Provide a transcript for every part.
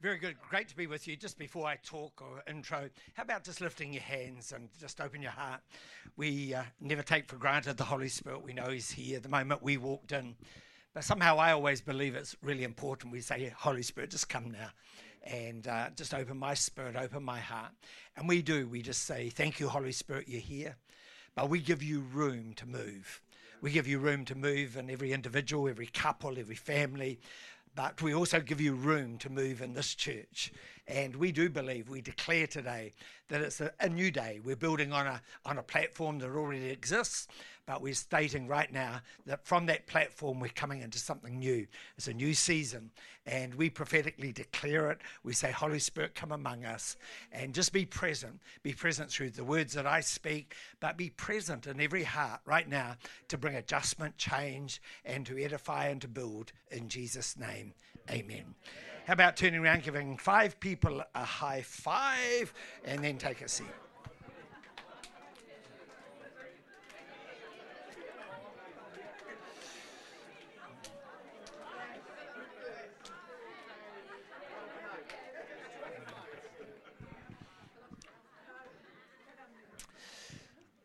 Very good. Great to be with you. Just before I talk or intro, how about just lifting your hands and just open your heart? We uh, never take for granted the Holy Spirit. We know He's here the moment we walked in. But somehow I always believe it's really important we say, Holy Spirit, just come now and uh, just open my spirit, open my heart. And we do. We just say, Thank you, Holy Spirit, you're here. But we give you room to move. We give you room to move in every individual, every couple, every family, but we also give you room to move in this church. And we do believe, we declare today that it's a, a, new day. We're building on a, on a platform that already exists, but we're stating right now that from that platform, we're coming into something new. It's a new season, and we prophetically declare it. We say, Holy Spirit, come among us, and just be present. Be present through the words that I speak, but be present in every heart right now to bring adjustment, change, and to edify and to build in Jesus' name. Amen. How about turning around, giving five people a high five, and then take a seat?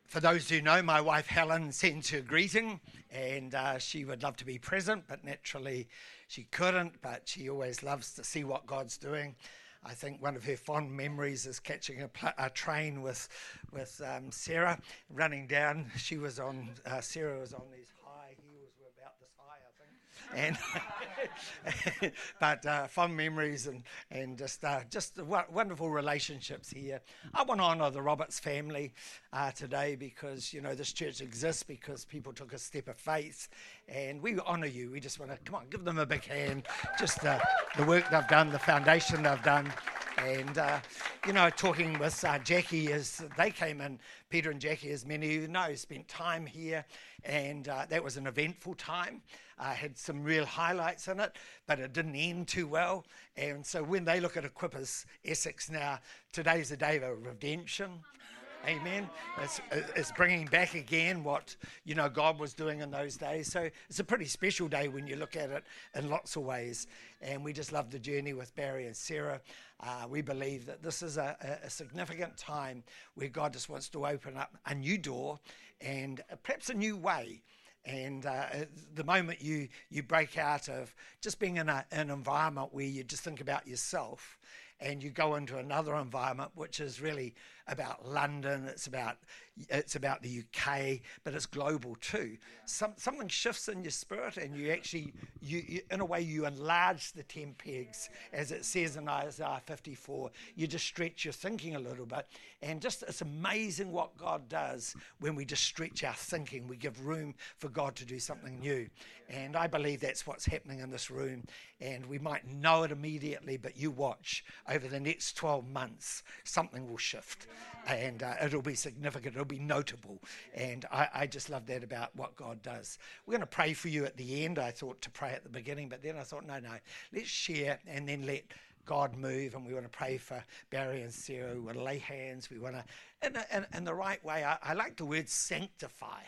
For those who know, my wife Helen sends her greeting, and uh, she would love to be present, but naturally she couldn't. But she always loves to see what God's doing. I think one of her fond memories is catching a, pl- a train with with um, Sarah running down. She was on uh, Sarah was on these and but uh, fond memories and and just uh, just wonderful relationships here. I want to honour the Roberts family uh, today because you know this church exists because people took a step of faith, and we honour you. We just want to come on, give them a big hand. Just uh, the work they've done, the foundation they've done. And, uh, you know, talking with uh, Jackie as they came in, Peter and Jackie, as many of you know, spent time here, and uh, that was an eventful time. Uh, had some real highlights in it, but it didn't end too well. And so when they look at Equippers Essex now, today's a day of redemption. Amen. It's, it's bringing back again what you know God was doing in those days. So it's a pretty special day when you look at it in lots of ways. And we just love the journey with Barry and Sarah. Uh, we believe that this is a, a, significant time where God just wants to open up a new door and perhaps a new way. And uh, the moment you, you break out of just being in a, an environment where you just think about yourself and you go into another environment which is really about London, it's about it's about the UK, but it's global too. Some, something shifts in your spirit, and you actually, you, you, in a way, you enlarge the ten pegs, as it says in Isaiah 54. You just stretch your thinking a little bit, and just it's amazing what God does when we just stretch our thinking. We give room for God to do something new, and I believe that's what's happening in this room. And we might know it immediately, but you watch over the next 12 months, something will shift and uh, it'll be significant, it'll be notable. And I, I, just love that about what God does. We're going to pray for you at the end. I thought to pray at the beginning, but then I thought, no, no, let's share and then let God move. And we want to pray for Barry and Sarah. We want to lay hands. We want to, in, in, in the right way. I, I like the word sanctify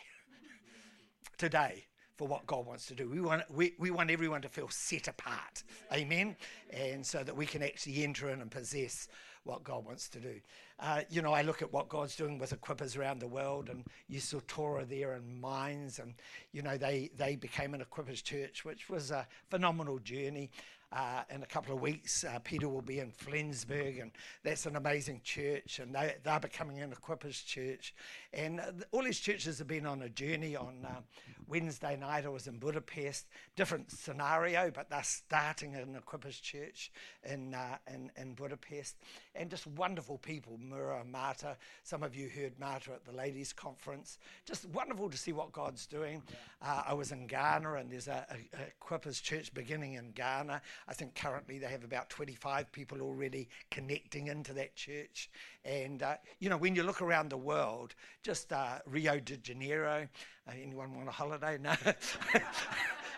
today for what God wants to do. We want, we, we want everyone to feel set apart. Amen? And so that we can actually enter in and possess what God wants to do. Uh, you know, I look at what God's doing with equippers around the world, and you saw Torah there and Mines, and you know they they became an equippers church, which was a phenomenal journey. Uh, in a couple of weeks, uh, Peter will be in Flensburg, and that's an amazing church, and they, they're becoming an equippers church. And uh, all these churches have been on a journey. On uh, Wednesday night, I was in Budapest, different scenario, but they're starting an equippers church in, uh, in, in Budapest, and just wonderful people. Mura, Marta, some of you heard Marta at the ladies' conference. Just wonderful to see what God's doing. Uh, I was in Ghana, and there's a, a, a equippers church beginning in Ghana. I think currently they have about 25 people already connecting into that church. And, uh, you know, when you look around the world, just uh, Rio de Janeiro, anyone want a holiday? No.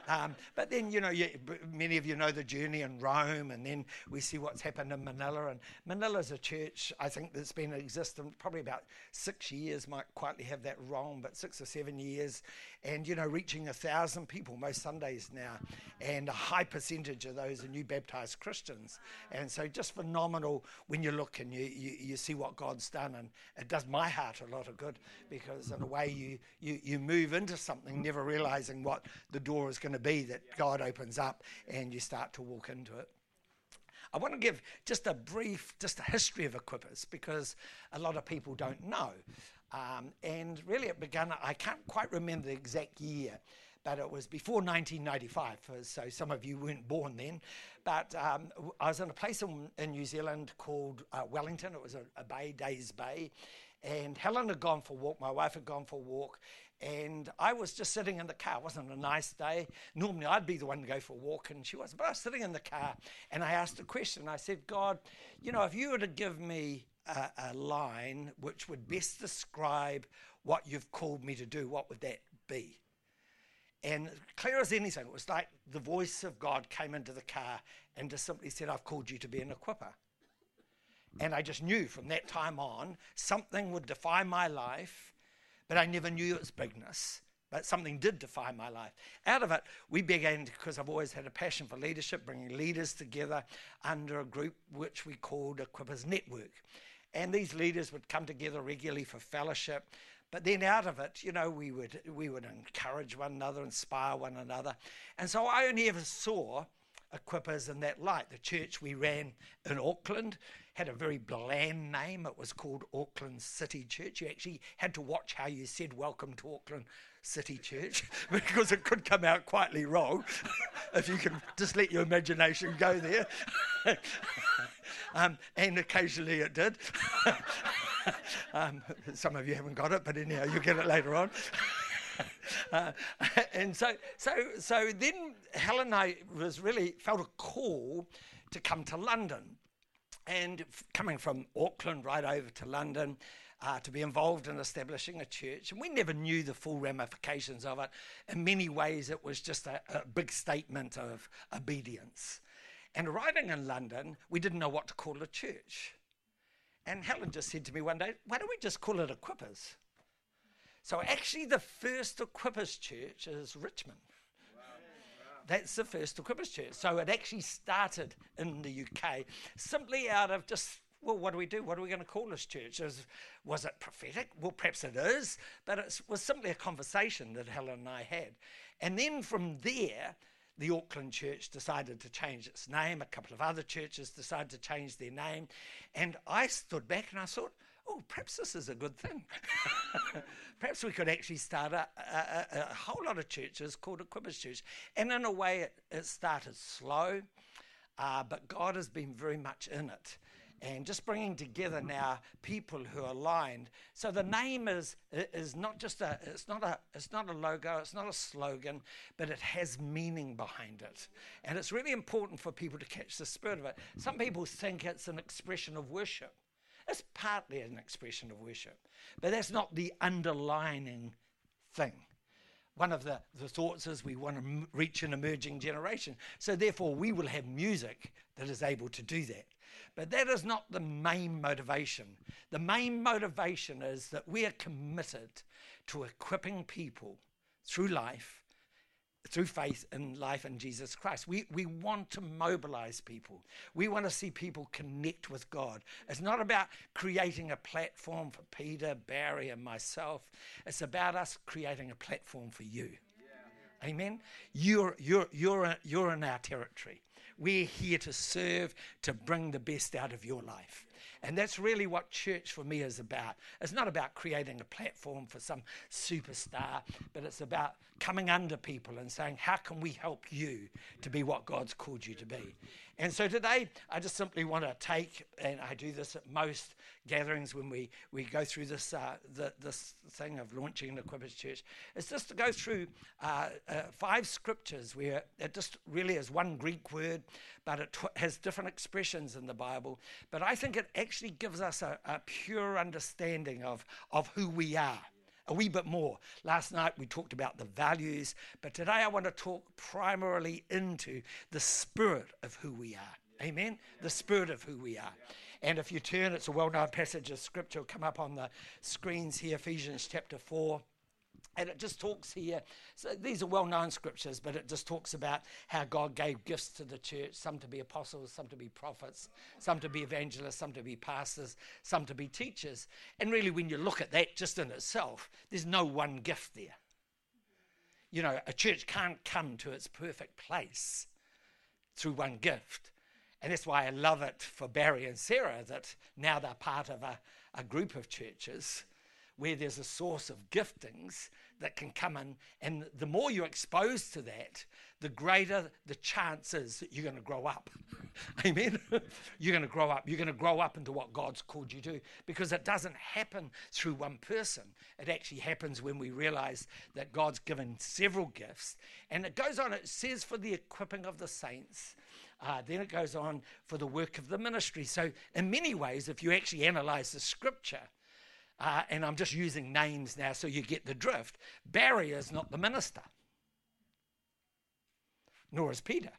Um, but then, you know, you, many of you know the journey in Rome, and then we see what's happened in Manila. And Manila is a church, I think, that's been in existence probably about six years, might quietly have that wrong, but six or seven years. And, you know, reaching a thousand people most Sundays now. And a high percentage of those are new baptized Christians. And so just phenomenal when you look and you, you, you see what God's done. And it does my heart a lot of good because, in a way, you, you, you move into something never realizing what the door is going to be that God opens up and you start to walk into it. I want to give just a brief, just a history of Equippers because a lot of people don't know. Um, and really, it began, I can't quite remember the exact year, but it was before 1995, so some of you weren't born then. But um, I was in a place in, in New Zealand called uh, Wellington, it was a, a bay, Days Bay. And Helen had gone for a walk, my wife had gone for a walk, and I was just sitting in the car. It wasn't a nice day. Normally I'd be the one to go for a walk, and she was. But I was sitting in the car, and I asked a question. I said, God, you know, if you were to give me a, a line which would best describe what you've called me to do, what would that be? And clear as anything, it was like the voice of God came into the car and just simply said, I've called you to be an equipper. And I just knew from that time on something would define my life but I never knew its bigness. But something did define my life. Out of it, we began, because I've always had a passion for leadership, bringing leaders together under a group which we called Equippers Network. And these leaders would come together regularly for fellowship. But then out of it, you know, we would, we would encourage one another, inspire one another. And so I only ever saw equippers in that light. The church we ran in Auckland had a very bland name. It was called Auckland City Church. You actually had to watch how you said welcome to Auckland City Church because it could come out quietly wrong if you can just let your imagination go there. um, and occasionally it did. um, some of you haven't got it, but anyhow, you'll get it later on. Uh, and so, so, so then Helen and I was really felt a call to come to London, and f- coming from Auckland right over to London. Uh, to be involved in establishing a church. And we never knew the full ramifications of it. In many ways, it was just a, a big statement of obedience. And arriving in London, we didn't know what to call a church. And Helen just said to me one day, Why don't we just call it Equippers? So actually, the first Equippers Church is Richmond. That's the first Equippers Church. So it actually started in the UK simply out of just well, what do we do? What are we going to call this church? Was, was, it prophetic? Well, perhaps it is, but it was simply a conversation that Helen and I had. And then from there, the Auckland church decided to change its name. A couple of other churches decided to change their name. And I stood back and I thought, oh, perhaps this is a good thing. perhaps we could actually start a, a, a, whole lot of churches called Equippers Church. And in a way, it, it started slow, uh, but God has been very much in it. And just bringing together now people who are aligned. So the name is is not just a it's not a it's not a logo, it's not a slogan, but it has meaning behind it. And it's really important for people to catch the spirit of it. Some people think it's an expression of worship. It's partly an expression of worship, but that's not the underlining thing. One of the, the thoughts is we want to m- reach an emerging generation. So, therefore, we will have music that is able to do that. But that is not the main motivation. The main motivation is that we are committed to equipping people through life through faith in life in Jesus Christ. We, we want to mobilize people. We want to see people connect with God. It's not about creating a platform for Peter, Barry, and myself. It's about us creating a platform for you. Amen. You're, you're, you're, you're in our territory. We're here to serve, to bring the best out of your life. And that's really what church for me is about. It's not about creating a platform for some superstar, but it's about coming under people and saying, How can we help you to be what God's called you to be? And so today, I just simply want to take, and I do this at most gatherings when we, we go through this, uh, the, this thing of launching the Equippers Church, it's just to go through uh, uh, five scriptures where it just really is one Greek word, but it tw- has different expressions in the Bible. But I think it actually gives us a, a pure understanding of, of who we are a wee bit more. Last night we talked about the values, but today I want to talk primarily into the spirit of who we are. Amen? The spirit of who we are. And if you turn, it's a well known passage of scripture, come up on the screens here, Ephesians chapter 4. And it just talks here. So these are well known scriptures, but it just talks about how God gave gifts to the church some to be apostles, some to be prophets, some to be evangelists, some to be pastors, some to be teachers. And really, when you look at that just in itself, there's no one gift there. You know, a church can't come to its perfect place through one gift. And that's why I love it for Barry and Sarah that now they're part of a, a group of churches where there's a source of giftings that can come in. And the more you're exposed to that, the greater the chances that you're going to grow up. Amen. you're going to grow up. You're going to grow up into what God's called you to because it doesn't happen through one person. It actually happens when we realize that God's given several gifts. And it goes on, it says, for the equipping of the saints. Uh, then it goes on for the work of the ministry. So, in many ways, if you actually analyze the scripture, uh, and I'm just using names now so you get the drift. Barry is not the minister, nor is Peter.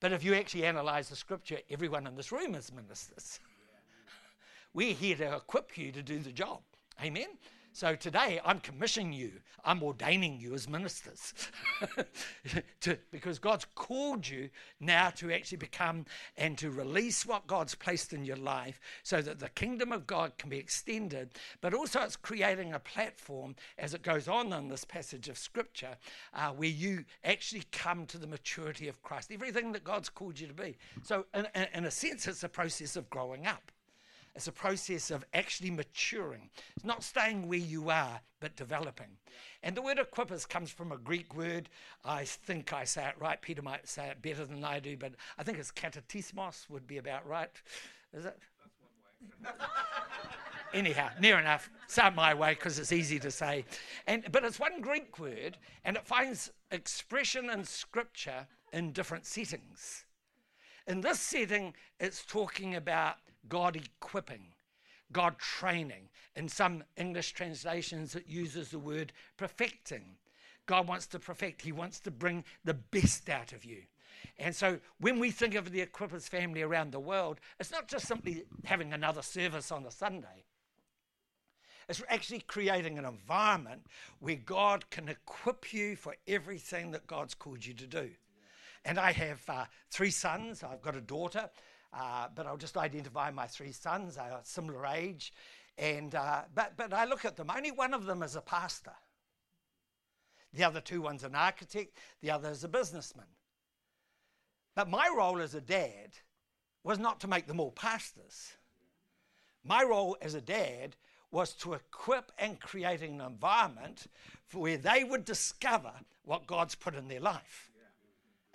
But if you actually analyze the scripture, everyone in this room is ministers. We're here to equip you to do the job. Amen? So today I'm commissioning you, I'm ordaining you as ministers. to, because God's called you now to actually become and to release what God's placed in your life so that the kingdom of God can be extended. But also, it's creating a platform as it goes on in this passage of scripture uh, where you actually come to the maturity of Christ, everything that God's called you to be. So, in, in, in a sense, it's a process of growing up. It's a process of actually maturing. It's not staying where you are, but developing. And the word equippers comes from a Greek word. I think I say it right. Peter might say it better than I do, but I think it's katatismos would be about right. Is it? That's one way. Anyhow, near enough. It my way because it's easy to say. And, but it's one Greek word, and it finds expression in Scripture in different settings. In this setting, it's talking about God equipping, God training. In some English translations, it uses the word perfecting. God wants to perfect, He wants to bring the best out of you. And so when we think of the Equippers family around the world, it's not just simply having another service on a Sunday. It's actually creating an environment where God can equip you for everything that God's called you to do. And I have uh, three sons. I've got a daughter. Uh, but I'll just identify my three sons. They are similar age. And, uh, but, but I look at them, only one of them is a pastor. The other two, one's an architect, the other is a businessman. But my role as a dad was not to make them all pastors. My role as a dad was to equip and create an environment where they would discover what God's put in their life.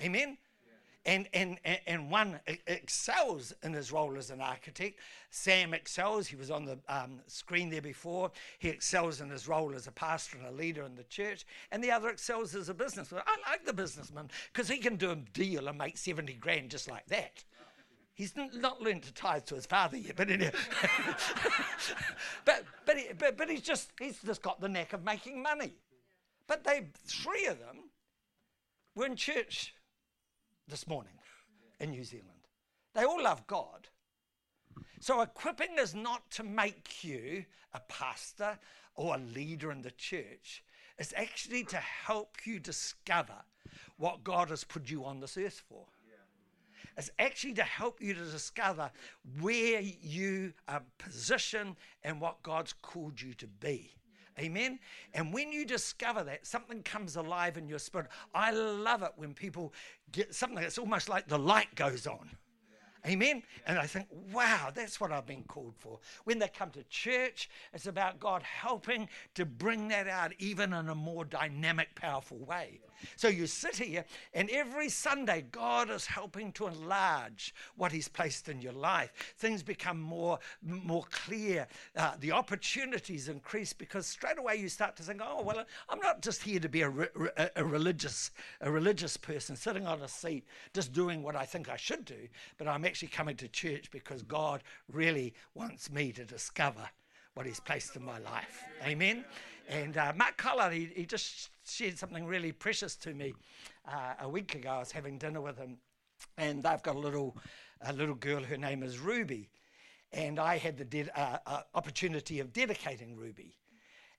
Amen? And, and, and one excels in his role as an architect. Sam excels. He was on the um, screen there before. He excels in his role as a pastor and a leader in the church. And the other excels as a businessman. I like the businessman because he can do a deal and make 70 grand just like that. He's not learned to tithe to his father yet, but anyway. but, but, he, but, but he's, just, he's just got the knack of making money. But they, three of them were in church this morning in New Zealand. They all love God. So, equipping is not to make you a pastor or a leader in the church, it's actually to help you discover what God has put you on this earth for. It's actually to help you to discover where you are positioned and what God's called you to be. Amen. And when you discover that, something comes alive in your spirit. I love it when people get something that's almost like the light goes on. Amen. And I think, wow, that's what I've been called for. When they come to church, it's about God helping to bring that out even in a more dynamic, powerful way. So you sit here, and every Sunday, God is helping to enlarge what He's placed in your life. Things become more, more clear. Uh, the opportunities increase because straight away you start to think, oh, well, I'm not just here to be a, re- a religious, a religious person sitting on a seat just doing what I think I should do, but I'm actually coming to church because God really wants me to discover what He's placed in my life. Amen. And uh, Mark Collard, he, he, just shared something really precious to me uh, a week ago. I was having dinner with him, and they've got a little, a little girl. Her name is Ruby, and I had the de- uh, uh, opportunity of dedicating Ruby.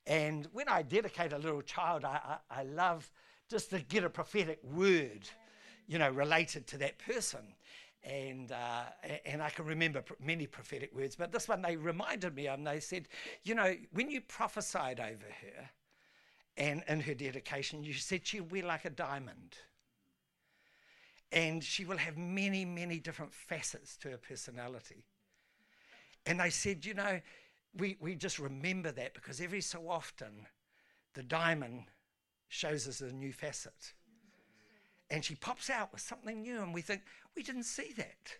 And when I dedicate a little child, I, I, I love just to get a prophetic word, you know, related to that person and uh, and I can remember many prophetic words, but this one they reminded me of. And they said, you know, when you prophesied over her, and in her dedication, you said she'll wear like a diamond, and she will have many, many different facets to her personality. And they said, you know, we we just remember that because every so often, the diamond shows us a new facet and she pops out with something new, and we think, we didn't see that.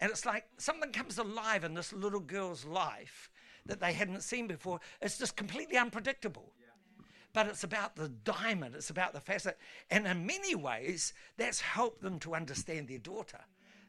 And it's like something comes alive in this little girl's life that they hadn't seen before. It's just completely unpredictable. But it's about the diamond, it's about the facet. And in many ways, that's helped them to understand their daughter.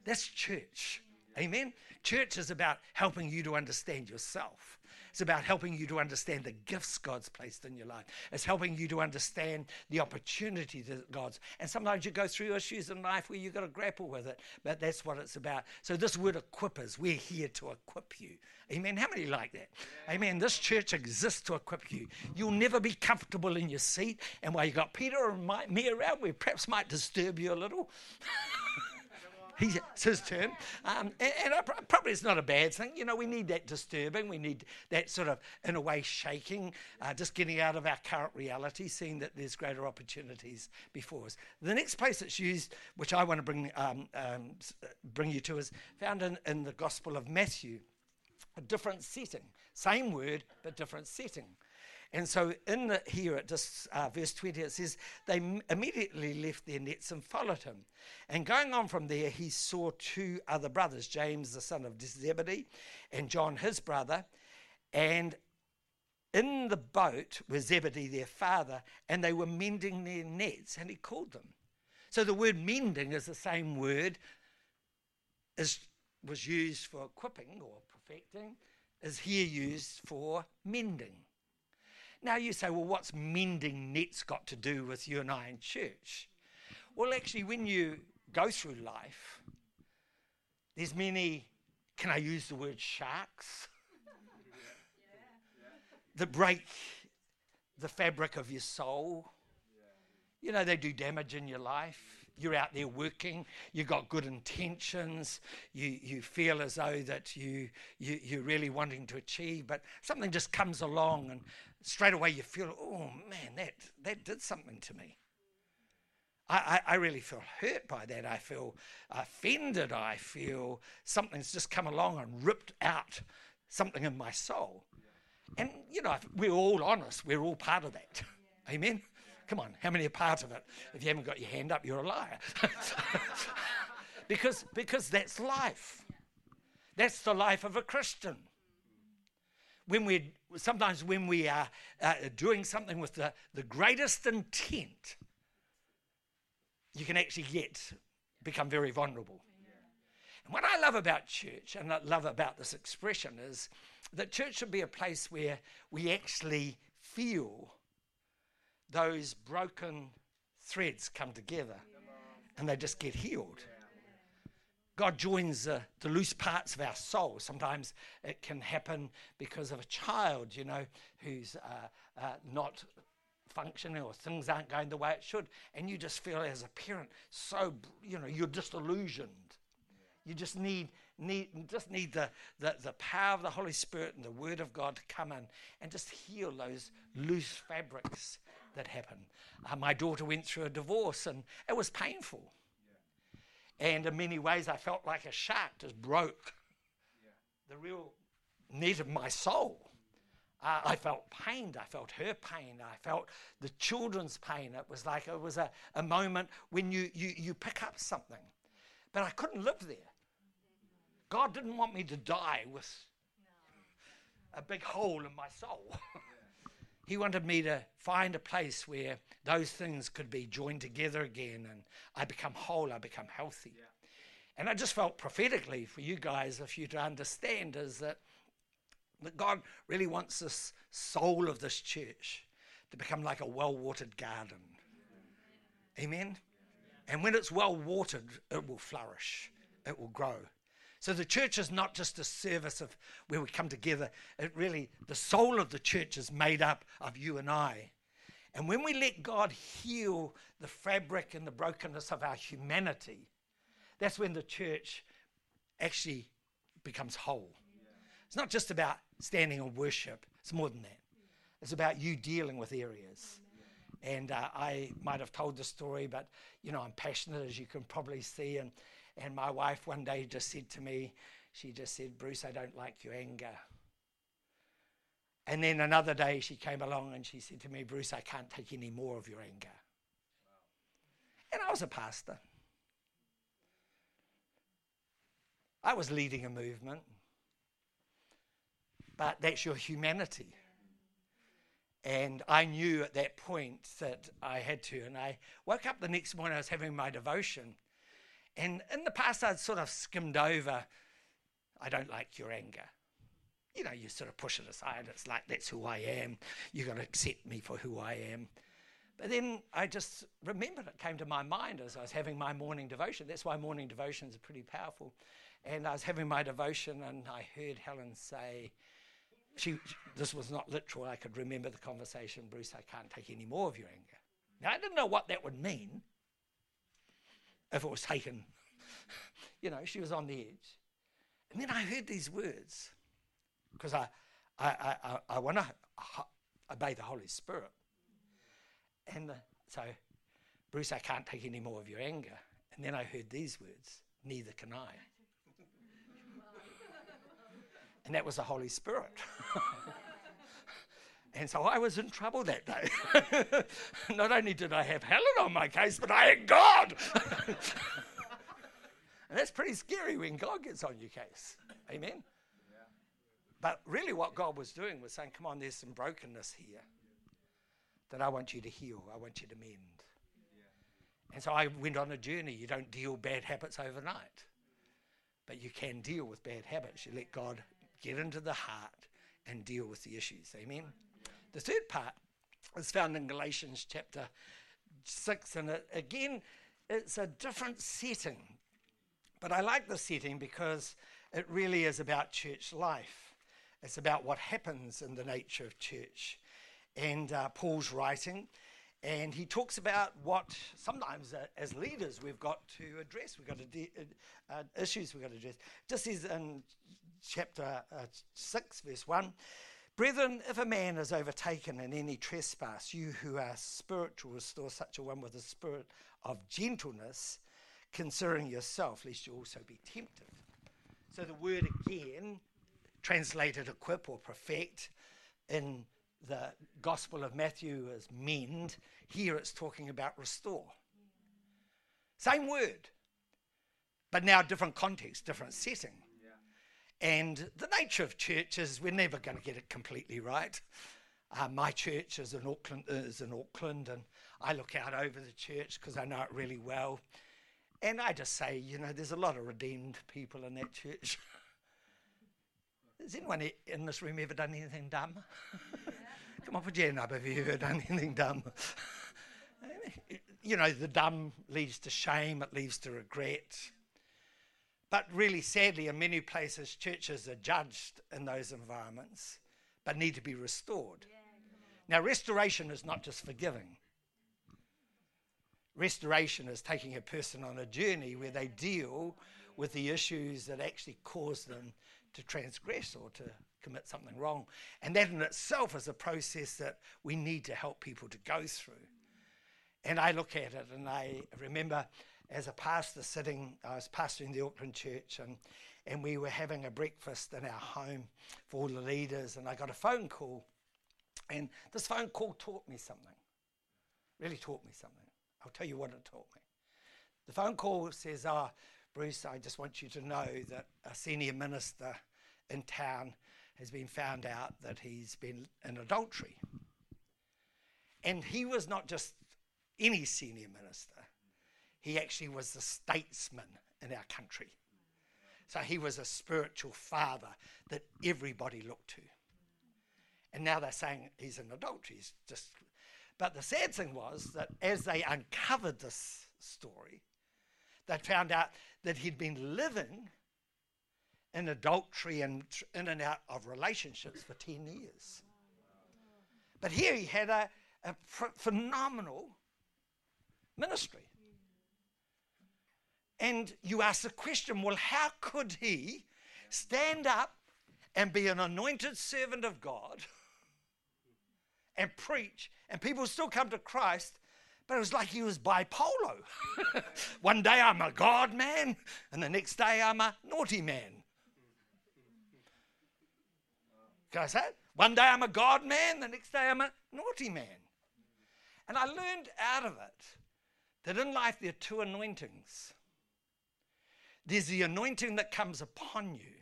That's church. Amen. Church is about helping you to understand yourself. It's about helping you to understand the gifts God's placed in your life. It's helping you to understand the opportunity that God's. And sometimes you go through issues in life where you've got to grapple with it, but that's what it's about. So, this word equippers, we're here to equip you. Amen. How many like that? Amen. This church exists to equip you. You'll never be comfortable in your seat. And while you've got Peter and me around, we perhaps might disturb you a little. It's his turn. Um, and, and probably it's not a bad thing. You know, we need that disturbing. We need that sort of, in a way, shaking, uh, just getting out of our current reality, seeing that there's greater opportunities before us. The next place it's used, which I want to bring, um, um, bring you to, is found in, in the Gospel of Matthew, a different setting. Same word, but different setting. And so in the, here at uh, verse 20, it says, They immediately left their nets and followed him. And going on from there, he saw two other brothers, James, the son of Zebedee, and John, his brother. And in the boat was Zebedee, their father, and they were mending their nets, and he called them. So the word mending is the same word as was used for equipping or perfecting, is here used for mending. Now you say, well, what's mending nets got to do with you and I in church? Well, actually, when you go through life, there's many, can I use the word sharks? that break the fabric of your soul. You know, they do damage in your life. You're out there working, you've got good intentions, you, you feel as though that you, you, you're really wanting to achieve, but something just comes along and straight away you feel, oh man, that, that did something to me. I, I, I really feel hurt by that. I feel offended. I feel something's just come along and ripped out something in my soul. And, you know, we're all honest, we're all part of that. Amen? Come on, how many are part of it? If you haven't got your hand up, you're a liar. because, because that's life. That's the life of a Christian when we sometimes when we are uh, doing something with the, the greatest intent, you can actually get become very vulnerable. And what I love about church and I love about this expression is that church should be a place where we actually feel those broken threads come together and they just get healed. God joins uh, the loose parts of our soul. Sometimes it can happen because of a child, you know, who's uh, uh, not functioning or things aren't going the way it should. And you just feel as a parent so, you know, you're disillusioned. You just need, need, just need the, the, the power of the Holy Spirit and the Word of God to come in and just heal those loose fabrics that happen. Uh, my daughter went through a divorce and it was painful and in many ways, I felt like a shark just broke the real net of my soul. Uh, I felt pained. I felt her pain. I felt the children's pain. It was like it was a, a moment when you, you, you pick up something. But I couldn't live there. God didn't want me to die with a big hole in my soul. He wanted me to find a place where those things could be joined together again and I become whole, I become healthy. Yeah. And I just felt prophetically for you guys, if you to understand, is that That God really wants this soul of this church to become like a well watered garden. Amen? And when it's well watered, it will flourish, it will grow. So the church is not just a service of where we come together. It really, the soul of the church is made up of you and I. And when we let God heal the fabric and the brokenness of our humanity, that's when the church actually becomes whole. It's not just about standing and worship, it's more than that. It's about you dealing with areas. And uh, I might have told the story, but you know, I'm passionate, as you can probably see. And, and my wife one day just said to me, she just said, Bruce, I don't like your anger. And then another day she came along and she said to me, Bruce, I can't take any more of your anger. And I was a pastor. I was leading a movement. But that's your humanity. And I knew at that point that I had to. And I woke up the next morning, I was having my devotion. And in the past, I'd sort of skimmed over, I don't like your anger. You know, you sort of push it aside. It's like, that's who I am. You're going to accept me for who I am. But then I just remembered it came to my mind as I was having my morning devotion. That's why morning devotions are pretty powerful. And I was having my devotion, and I heard Helen say, she, this was not literal. I could remember the conversation, Bruce, I can't take any more of your anger. Now, I didn't know what that would mean if it was taken. you know, she was on the edge. And then I heard these words because I, I, I, I want to obey the Holy Spirit. And so, Bruce, I can't take any more of your anger. And then I heard these words, neither can I. and that was the Holy Spirit. and so I was in trouble that day. Not only did I have Helen on my case, but I had God. and that's pretty scary when God gets on your case. Amen. But really, what God was doing was saying, Come on, there's some brokenness here that I want you to heal, I want you to mend. Yeah. And so I went on a journey. You don't deal bad habits overnight, but you can deal with bad habits. You let God get into the heart and deal with the issues. Amen. The third part is found in Galatians chapter 6, and it, again, it's a different setting. But I like the setting because it really is about church life. It's about what happens in the nature of church. And uh, Paul's writing, and he talks about what sometimes uh, as leaders we've got to address. We've got to de- uh, uh issues we've got to address. Just as in chapter uh, 6, verse 1. Brethren, if a man is overtaken in any trespass, you who are spiritual, restore such a one with a spirit of gentleness, considering yourself, lest you also be tempted. So the word again translated equip or perfect in the Gospel of Matthew is mend. Here it's talking about restore. Same word, but now different context, different setting. And the nature of church is we're never going to get it completely right. Uh, my church is in Auckland, is in Auckland, and I look out over the church because I know it really well. And I just say, you know, there's a lot of redeemed people in that church. Has anyone in this room ever done anything dumb? Come on, put your hand up if you've ever done anything dumb. you know, the dumb leads to shame, it leads to regret. But really, sadly, in many places, churches are judged in those environments, but need to be restored. Yeah, now, restoration is not just forgiving. Restoration is taking a person on a journey where they deal with the issues that actually cause them to transgress or to commit something wrong. And that in itself is a process that we need to help people to go through. And I look at it and I remember as a pastor sitting, I was pastoring the Auckland church and, and we were having a breakfast in our home for all the leaders. And I got a phone call. And this phone call taught me something, really taught me something. I'll tell you what it taught me. The phone call says, Ah, oh, Bruce, I just want you to know that a senior minister in town has been found out that he's been in adultery. And he was not just any senior minister, he actually was the statesman in our country. So he was a spiritual father that everybody looked to. And now they're saying he's an adultery. He's just. But the sad thing was that as they uncovered this story, they found out that he'd been living in adultery and in and out of relationships for 10 years. But here he had a, a phenomenal ministry. And you ask the question well, how could he stand up and be an anointed servant of God and preach, and people still come to Christ? But it was like he was bipolar. One day I'm a God man, and the next day I'm a naughty man. Can I say it? One day I'm a God man, the next day I'm a naughty man. And I learned out of it that in life there are two anointings. There's the anointing that comes upon you,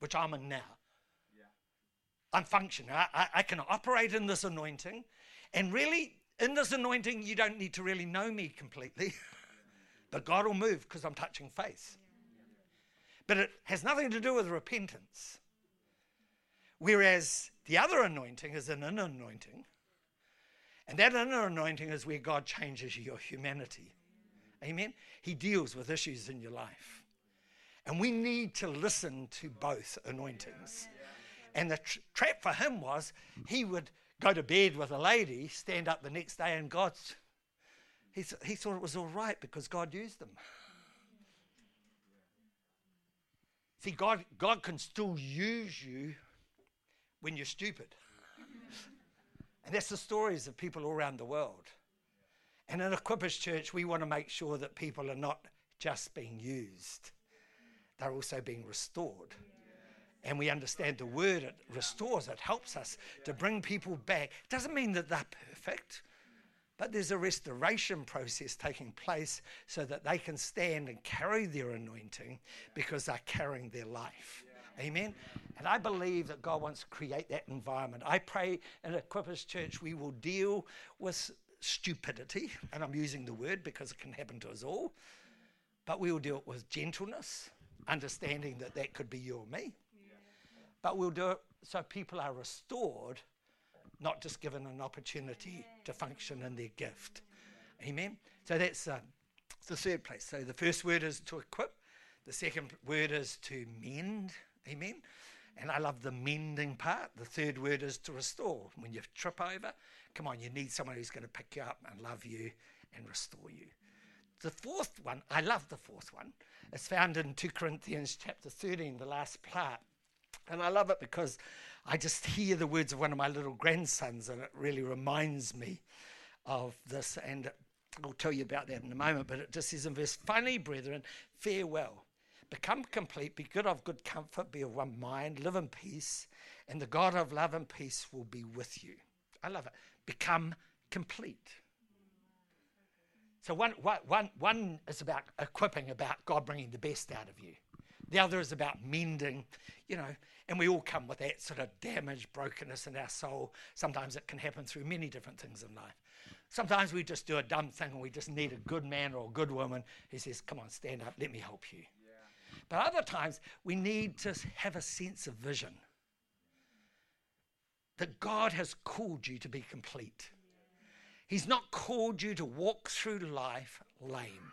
which I'm in now. Yeah. I'm functioning. I, I, I can operate in this anointing. And really, in this anointing, you don't need to really know me completely. but God will move because I'm touching faith. But it has nothing to do with repentance. Whereas the other anointing is an inner anointing. And that inner anointing is where God changes your humanity. Amen? He deals with issues in your life. And we need to listen to both anointings. And the tra- trap for him was he would go to bed with a lady, stand up the next day, and God, he, he thought it was all right because God used them. See, God, God can still use you when you're stupid. and that's the stories of people all around the world. And in Equippers Church, we want to make sure that people are not just being used, they're also being restored. And we understand the word, it restores, it helps us to bring people back. It doesn't mean that they're perfect, but there's a restoration process taking place so that they can stand and carry their anointing because they're carrying their life. Amen. And I believe that God wants to create that environment. I pray in Equippers Church we will deal with stupidity, and I'm using the word because it can happen to us all, but we will deal it with gentleness, understanding that that could be you or me. But we'll do it so people are restored, not just given an opportunity to function in their gift. Amen. So that's uh, the third place. So the first word is to equip, the second word is to mend. Amen. And I love the mending part. The third word is to restore. When you trip over, come on, you need someone who's going to pick you up and love you and restore you. The fourth one, I love the fourth one. It's found in 2 Corinthians chapter 13, the last part. And I love it because I just hear the words of one of my little grandsons, and it really reminds me of this. And I'll tell you about that in a moment. But it just says in verse, finally, brethren, farewell. Become complete, be good of good comfort, be of one mind, live in peace, and the God of love and peace will be with you. I love it. Become complete. So one, one, one is about equipping, about God bringing the best out of you. The other is about mending, you know, and we all come with that sort of damage, brokenness in our soul. Sometimes it can happen through many different things in life. Sometimes we just do a dumb thing and we just need a good man or a good woman who says, Come on, stand up, let me help you. But other times, we need to have a sense of vision that God has called you to be complete. He's not called you to walk through life lame.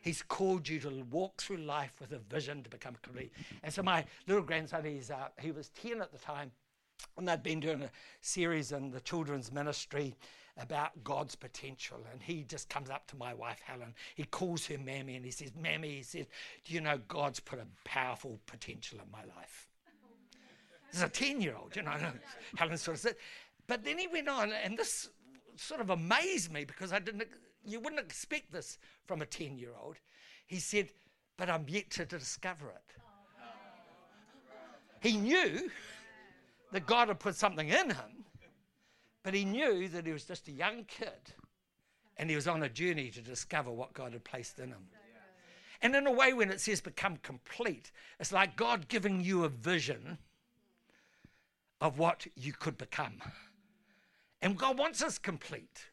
He's called you to walk through life with a vision to become complete. And so my little grandson, he's, uh, he was 10 at the time, and they'd been doing a series in the children's ministry about God's potential. And he just comes up to my wife, Helen. He calls her Mammy and he says, Mammy, he says, Do you know God's put a powerful potential in my life? This is a 10 year old, you know. Helen sort of said, but then he went on, and this sort of amazed me because I didn't, you wouldn't expect this from a 10 year old. He said, But I'm yet to discover it. He knew that God had put something in him, but he knew that he was just a young kid and he was on a journey to discover what God had placed in him. And in a way, when it says become complete, it's like God giving you a vision of what you could become. And God wants us complete.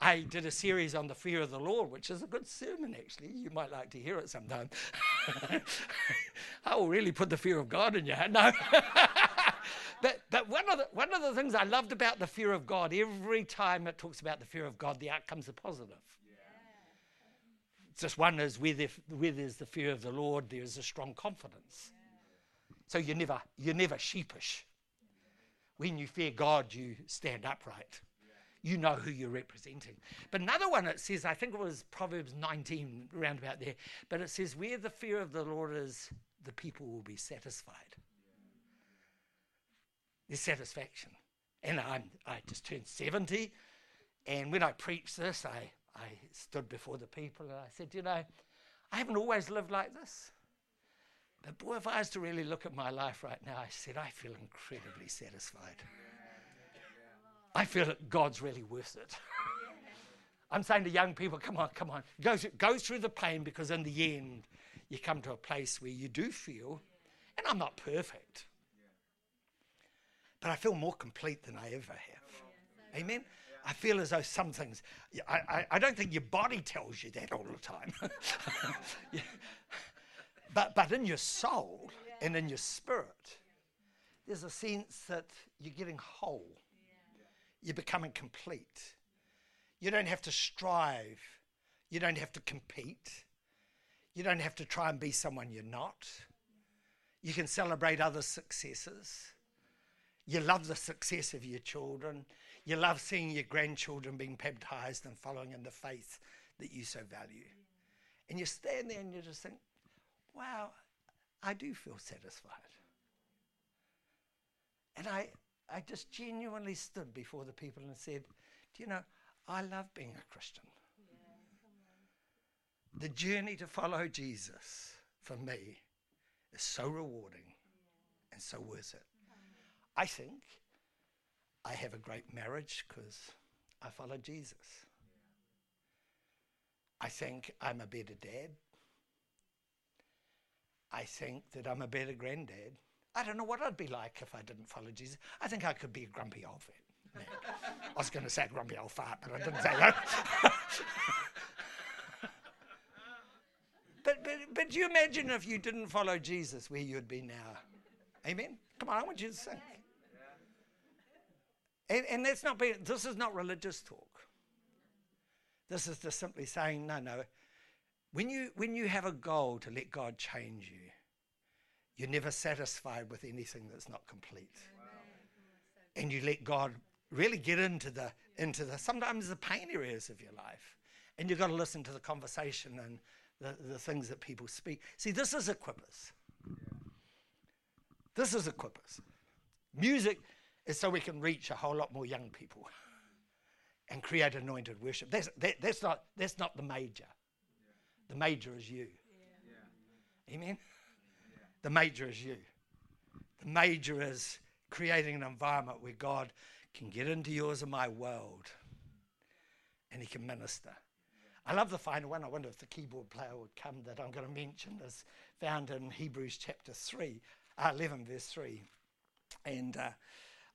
I did a series on the fear of the Lord, which is a good sermon, actually. You might like to hear it sometime. I will really put the fear of God in your head. No. but, but one, of the, one of the things I loved about the fear of God, every time it talks about the fear of God, the outcomes are positive. It's just one is where, there, where there's the fear of the Lord, there is a strong confidence. So you're never, you're never sheepish. When you fear God, you stand upright. You know who you're representing. But another one it says, I think it was Proverbs 19, round about there, but it says, Where the fear of the Lord is, the people will be satisfied. There's satisfaction. And I'm, I just turned 70, and when I preached this, I I stood before the people and I said, You know, I haven't always lived like this. But boy, if I was to really look at my life right now, I said, I feel incredibly satisfied. I feel that God's really worth it. I'm saying to young people, come on, come on, go through, go through the pain because in the end, you come to a place where you do feel, and I'm not perfect, but I feel more complete than I ever have. Amen. I feel as though some things, I, I, I don't think your body tells you that all the time. yeah. but, but in your soul and in your spirit, there's a sense that you're getting whole, you're becoming complete. You don't have to strive, you don't have to compete, you don't have to try and be someone you're not. You can celebrate other successes. You love the success of your children. You love seeing your grandchildren being baptized and following in the faith that you so value. And you stand there and you just think, wow, I do feel satisfied. And I, I just genuinely stood before the people and said, Do you know, I love being a Christian. The journey to follow Jesus for me is so rewarding and so worth it. I think I have a great marriage because I follow Jesus. I think I'm a better dad. I think that I'm a better granddad. I don't know what I'd be like if I didn't follow Jesus. I think I could be a grumpy old fat. I was going to say grumpy old fart, but I didn't say that. but, but, but you imagine if you didn't follow Jesus where you'd be now? Amen? Come on, I want you to sing. And, and that's not being, this is not religious talk. This is just simply saying, no, no. When you, when you have a goal to let God change you, you're never satisfied with anything that's not complete. Wow. And you let God really get into the, into the, sometimes the pain areas of your life. And you've got to listen to the conversation and the, the things that people speak. See, this is equippers. This is equippers. Music, is so we can reach a whole lot more young people and create anointed worship. That's, that, that's, not, that's not the major. The major is you. Amen? The major is you. The major is creating an environment where God can get into yours and my world and he can minister. I love the final one. I wonder if the keyboard player would come that I'm going to mention is found in Hebrews chapter 3, uh, 11, verse 3. And uh,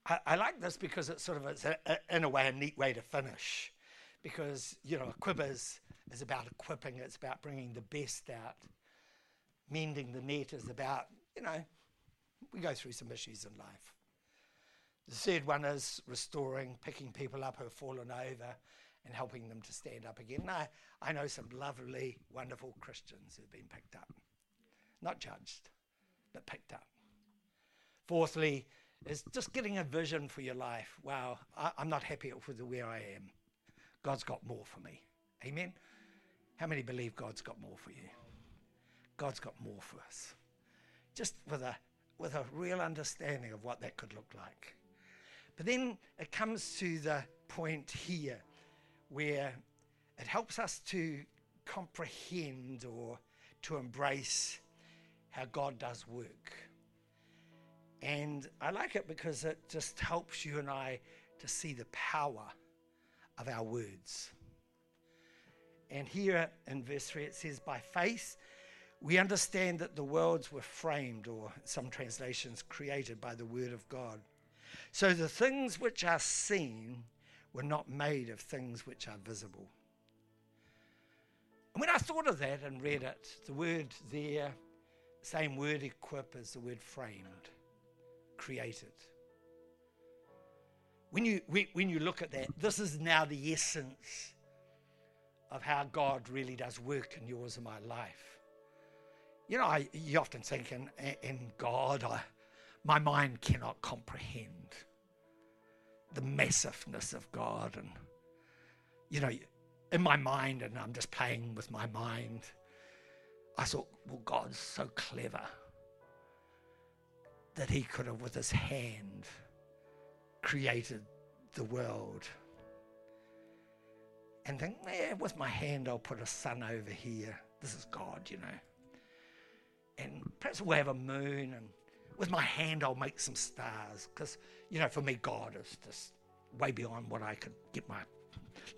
I, I, like this because it's sort of, it's a, a, in a way, a neat way to finish. Because, you know, equippers is about equipping, it's about bringing the best out. Mending the net is about, you know, we go through some issues in life. The third one is restoring, picking people up who have fallen over and helping them to stand up again. I, I know some lovely, wonderful Christians who've been picked up, not judged, but picked up. Fourthly, is just getting a vision for your life. Wow, I, am not happy with where I am. God's got more for me. Amen. How many believe God's got more for you? God's got more for us. Just with a with a real understanding of what that could look like. But then it comes to the point here where it helps us to comprehend or to embrace how God does work. And I like it because it just helps you and I to see the power of our words. And here in verse 3 it says, By faith we understand that the worlds were framed, or some translations created by the word of God. So the things which are seen were not made of things which are visible. And when I thought of that and read it, the word there same word equip as the word framed, created. When you, when you look at that, this is now the essence of how God really does work in yours and my life. You know, I, you often think in, in God, I, my mind cannot comprehend the massiveness of God. And, you know, in my mind, and I'm just playing with my mind, I thought, well, God's so clever that he could have, with his hand, created the world. And think, yeah, with my hand, I'll put a sun over here. This is God, you know. And perhaps we'll have a moon, and with my hand, I'll make some stars. Because, you know, for me, God is just way beyond what I could get my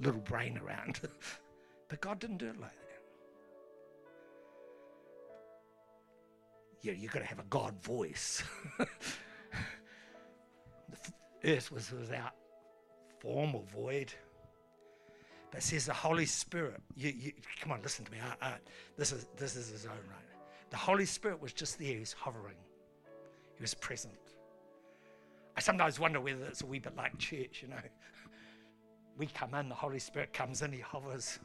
little brain around. but God didn't do it like that. Yeah, you've got to have a God voice. the earth was without form or void. But it says the Holy Spirit. You, you, come on, listen to me. I, I, this is this is his own right. The Holy Spirit was just there. He was hovering. He was present. I sometimes wonder whether it's a wee bit like church. You know, we come in, the Holy Spirit comes in, He hovers.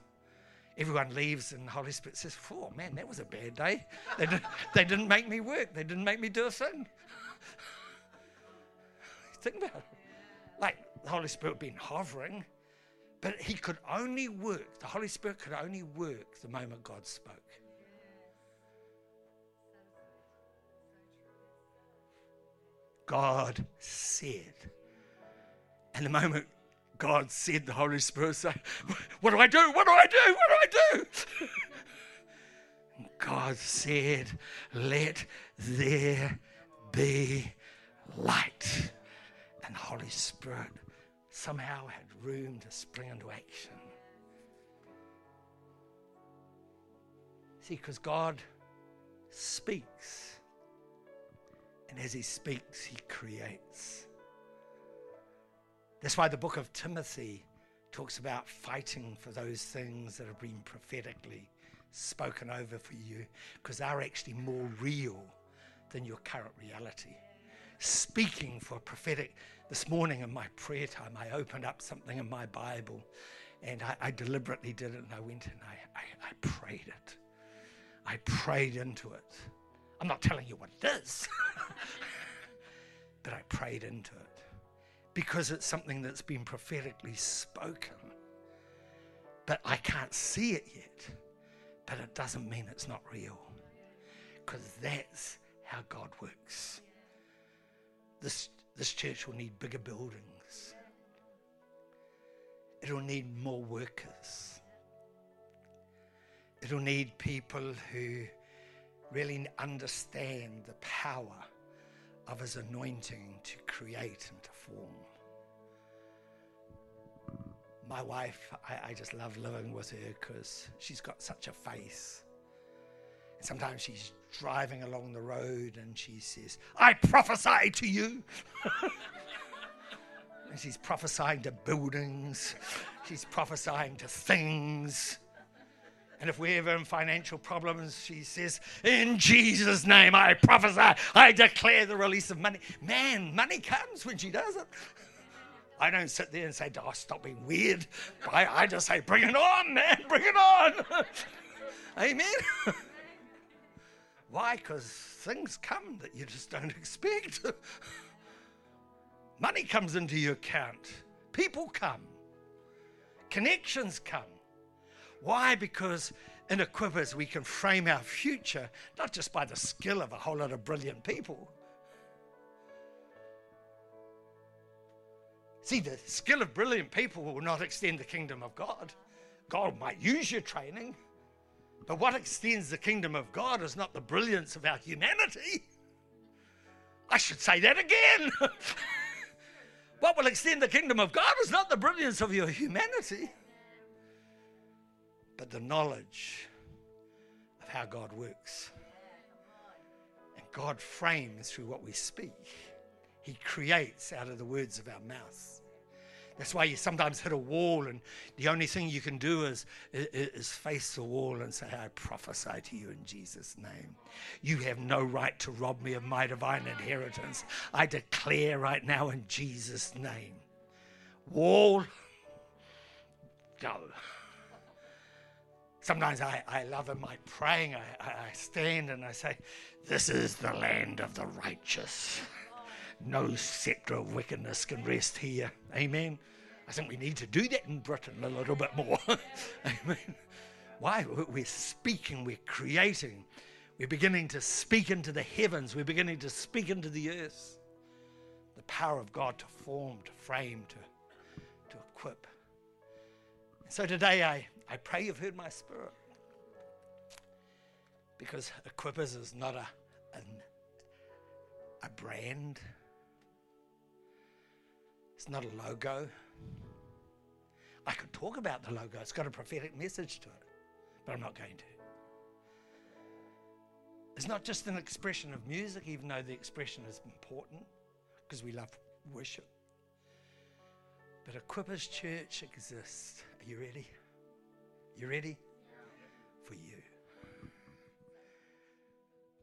Everyone leaves, and the Holy Spirit says, "Oh man, that was a bad day. They, did, they didn't make me work. They didn't make me do a thing." Think about it. Like the Holy Spirit being hovering, but He could only work. The Holy Spirit could only work the moment God spoke. God said. And the moment God said, the Holy Spirit said, What do I do? What do I do? What do I do? God said, Let there be light. And the Holy Spirit somehow had room to spring into action. See, because God speaks. And as He speaks, He creates. That's why the book of Timothy talks about fighting for those things that have been prophetically spoken over for you, because they're actually more real than your current reality. Speaking for prophetic. This morning in my prayer time, I opened up something in my Bible and I, I deliberately did it and I went and I, I, I prayed it. I prayed into it. I'm not telling you what it is, but I prayed into it because it's something that's been prophetically spoken. But I can't see it yet. But it doesn't mean it's not real. Because that's how God works. This, this church will need bigger buildings, it'll need more workers, it'll need people who really understand the power of His anointing to create and to form. My wife, I, I just love living with her because she's got such a face. Sometimes she's driving along the road and she says, I prophesy to you. and she's prophesying to buildings, she's prophesying to things. And if we're ever in financial problems, she says, In Jesus' name, I prophesy, I declare the release of money. Man, money comes when she does it. I don't sit there and say, oh, stop being weird. I, I just say, bring it on, man, bring it on. Amen. Why? Because things come that you just don't expect. Money comes into your account, people come, connections come. Why? Because in a Equippers we can frame our future not just by the skill of a whole lot of brilliant people See, the skill of brilliant people will not extend the kingdom of God. God might use your training, but what extends the kingdom of God is not the brilliance of our humanity. I should say that again. what will extend the kingdom of God is not the brilliance of your humanity, but the knowledge of how God works. And God frames through what we speak, He creates out of the words of our mouths. That's why you sometimes hit a wall, and the only thing you can do is, is, face the wall and say, I prophesy to you in Jesus' name. You have no right to rob me of my divine inheritance. I declare right now in Jesus' name. Wall, go. Sometimes I, I love in my praying, I, I stand and I say, This is the land of the righteous. No scepter of wickedness can rest here. Amen. I think we need to do that in Britain a little bit more. Amen. Why? We're speaking, we're creating, we're beginning to speak into the heavens, we're beginning to speak into the earth. The power of God to form, to frame, to, to equip. So today I, I pray you've heard my spirit. Because Equippers is not a, a, a brand, it's not a logo. I could talk about the logo, it's got a prophetic message to it, but I'm not going to. It's not just an expression of music, even though the expression is important because we love worship. But Equippers Church exists. Are you ready? You ready? For you.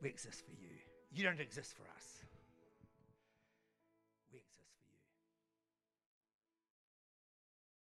We exist for you. You don't exist for us.